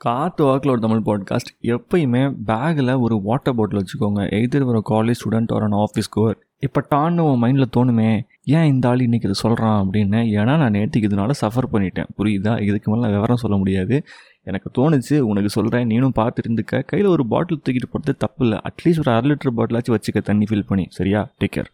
காற்று வாக்கில் ஒரு தமிழ் பாட்காஸ்ட் எப்பயுமே பேக்கில் ஒரு வாட்டர் பாட்டில் வச்சுக்கோங்க. எதிர் ஒரு காலேஜ் ஸ்டூடெண்ட் ஒரு ஆஃபீஸ் கோர் இப்போ டான்னு உன் மைண்டில் தோணுமே ஏன் இந்த ஆள் இன்றைக்கி இது சொல்கிறான் அப்படின்னு? ஏன்னா நான் நேற்றுக்கு இதனால சஃபர் பண்ணிட்டேன். புரியுதா? இதுக்கு மேலே விவரம் சொல்ல முடியாது. எனக்கு தோணுச்சு உனக்கு சொல்கிறேன் நீனும் பார்த்துட்டு இருந்துக்க. கையில் ஒரு பாட்டில் தூக்கிட்டு போகிறது தப்பு இல்லை. அட்லீஸ்ட் ஒரு அரை லிட்டர் பாட்டிலாச்சும் வச்சுக்க தண்ணி ஃபில் பண்ணி. சரியா? Take care